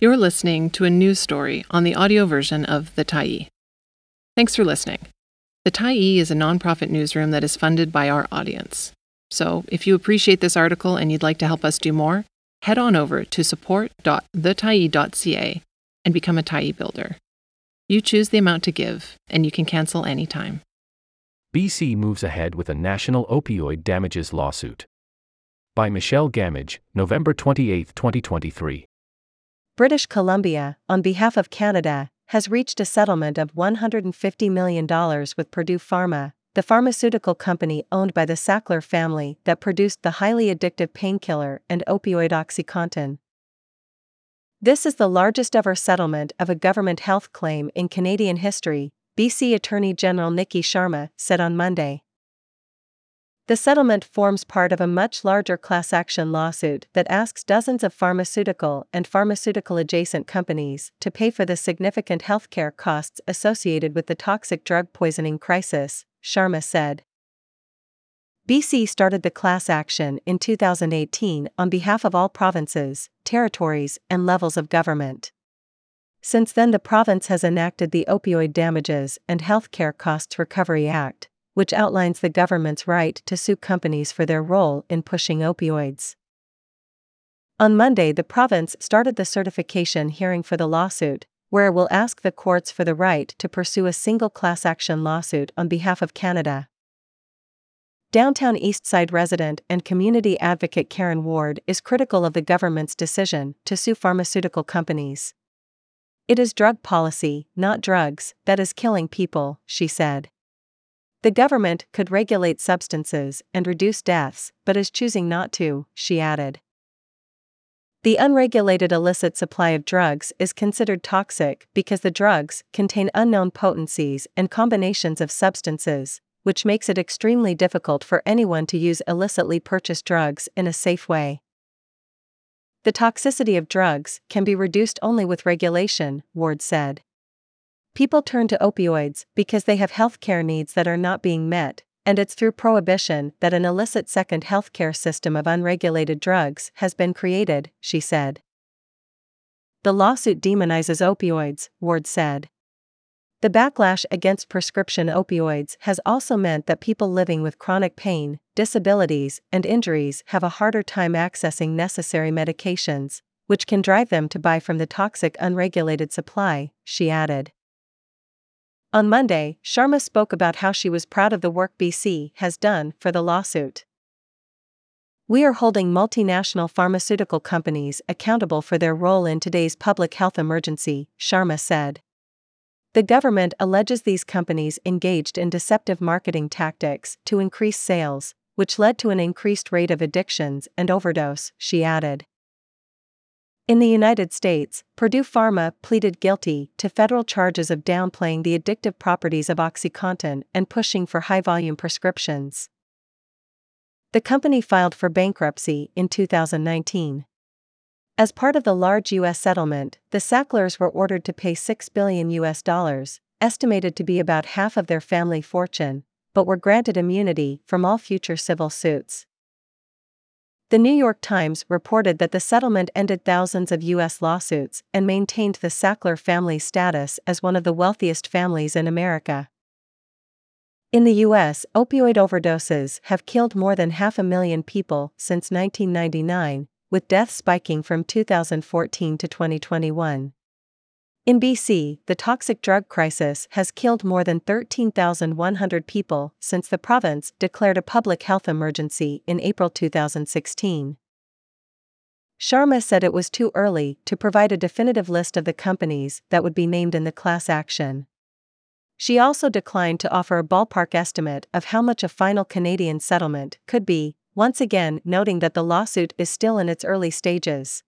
You're listening to a news story on the audio version of The Tyee. Thanks for listening. The Tyee is a nonprofit newsroom that is funded by our audience. So, if you appreciate this article and you'd like to help us do more, head on over to support.thetyee.ca and become a Tyee builder. You choose the amount to give, and you can cancel anytime. BC moves ahead with a national opioid damages lawsuit. By Michelle Gamage, November 28, 2023. British Columbia, on behalf of Canada, has reached a settlement of $150 million with Purdue Pharma, the pharmaceutical company owned by the Sackler family that produced the highly addictive painkiller and opioid OxyContin. This is the largest ever settlement of a government health claim in Canadian history, BC Attorney General Niki Sharma said on Monday. The settlement forms part of a much larger class action lawsuit that asks dozens of pharmaceutical and pharmaceutical adjacent companies to pay for the significant healthcare costs associated with the toxic drug poisoning crisis, Sharma said. BC started the class action in 2018 on behalf of all provinces, territories, and levels of government. Since then, the province has enacted the Opioid Damages and Healthcare Costs Recovery Act, which outlines the government's right to sue companies for their role in pushing opioids. On Monday, the province started the certification hearing for the lawsuit, where it will ask the courts for the right to pursue a single class action lawsuit on behalf of Canada. Downtown Eastside resident and community advocate Karen Ward is critical of the government's decision to sue pharmaceutical companies. It is drug policy, not drugs, that is killing people, she said. The government could regulate substances and reduce deaths, but is choosing not to, she added. The unregulated illicit supply of drugs is considered toxic because the drugs contain unknown potencies and combinations of substances, which makes it extremely difficult for anyone to use illicitly purchased drugs in a safe way. The toxicity of drugs can be reduced only with regulation, Ward said. People turn to opioids because they have healthcare needs that are not being met, and it's through prohibition that an illicit second healthcare system of unregulated drugs has been created, she said. The lawsuit demonizes opioids, Ward said. The backlash against prescription opioids has also meant that people living with chronic pain, disabilities, and injuries have a harder time accessing necessary medications, which can drive them to buy from the toxic unregulated supply, she added. On Monday, Sharma spoke about how she was proud of the work BC has done for the lawsuit. We are holding multinational pharmaceutical companies accountable for their role in today's public health emergency, Sharma said. The government alleges these companies engaged in deceptive marketing tactics to increase sales, which led to an increased rate of addictions and overdose, she added. In the United States, Purdue Pharma pleaded guilty to federal charges of downplaying the addictive properties of OxyContin and pushing for high volume prescriptions. The company filed for bankruptcy in 2019. As part of the large U.S. settlement, the Sacklers were ordered to pay 6 billion U.S. dollars, estimated to be about half of their family fortune, but were granted immunity from all future civil suits. The New York Times reported that the settlement ended thousands of U.S. lawsuits and maintained the Sackler family's status as one of the wealthiest families in America. In the U.S., opioid overdoses have killed more than half a million people since 1999, with deaths spiking from 2014 to 2021. In BC, the toxic drug crisis has killed more than 13,100 people since the province declared a public health emergency in April 2016. Sharma said it was too early to provide a definitive list of the companies that would be named in the class action. She also declined to offer a ballpark estimate of how much a final Canadian settlement could be, once again noting that the lawsuit is still in its early stages.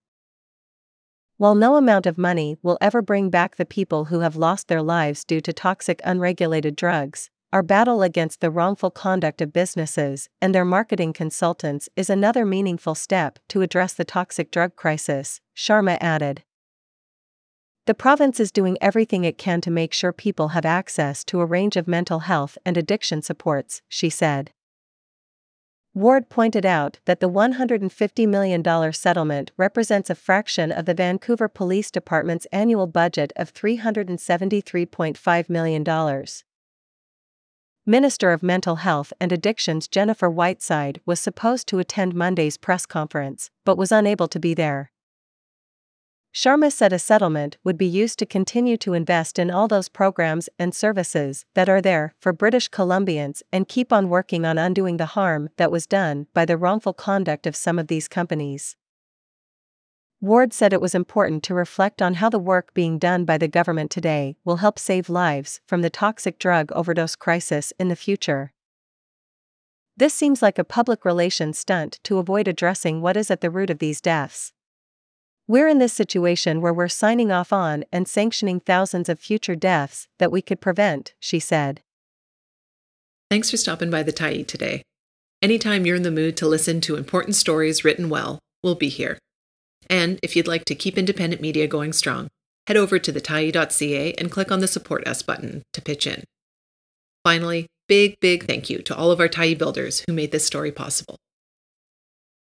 While no amount of money will ever bring back the people who have lost their lives due to toxic unregulated drugs, our battle against the wrongful conduct of businesses and their marketing consultants is another meaningful step to address the toxic drug crisis, Sharma added. The province is doing everything it can to make sure people have access to a range of mental health and addiction supports, she said. Ward pointed out that the $150 million settlement represents a fraction of the Vancouver Police Department's annual budget of $373.5 million. Minister of Mental Health and Addictions Jennifer Whiteside was supposed to attend Monday's press conference, but was unable to be there. Sharma said a settlement would be used to continue to invest in all those programs and services that are there for British Columbians and keep on working on undoing the harm that was done by the wrongful conduct of some of these companies. Ward said it was important to reflect on how the work being done by the government today will help save lives from the toxic drug overdose crisis in the future. This seems like a public relations stunt to avoid addressing what is at the root of these deaths. We're in this situation where we're signing off on and sanctioning thousands of future deaths that we could prevent, she said. Thanks for stopping by the Tyee today. Anytime you're in the mood to listen to important stories written well, we'll be here. And if you'd like to keep independent media going strong, head over to thetyee.ca and click on the Support Us button to pitch in. Finally, big, big thank you to all of our Tyee builders who made this story possible.